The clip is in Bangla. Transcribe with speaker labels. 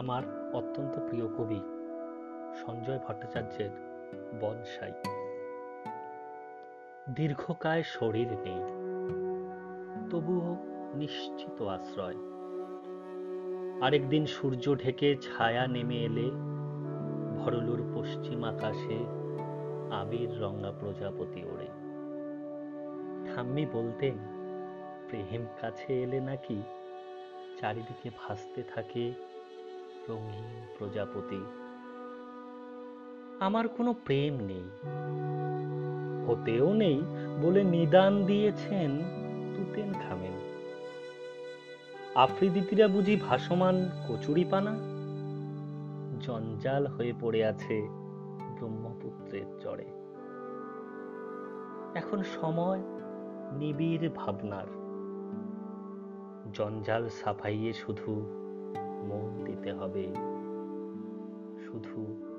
Speaker 1: আমার অত্যন্ত প্রিয় কবি সঞ্জয় ভট্টাচার্যের বনসাই। দীর্ঘকায় শরীর নেই, তবুও নিশ্চিত আশ্রয়। আরেকদিন সূর্য ঢেকে ছায়া নেমে এলে ভরলুর পশ্চিম আকাশে আবির রঙা প্রজাপতি ওড়ে। ঠাম্মি বলতেন, প্রেম কাছে এলে নাকি চারিদিকে ভাসতে থাকে রঙিন প্রজাপতি। আমার কোনো প্রেম নেই। হতেও নেই বলে নিদান দিয়েছেন তুতেন খামেন আফ্রিদিতিরা বুঝি ভাসমান কচুরি পানা জঞ্জাল হয়ে পড়ে আছে ব্রহ্মপুত্রের চড়ে এখন সময় নিবিড় ভাবনার। জঞ্জাল সাফাইয়ে শুধু মন দিতে হবে। শুধু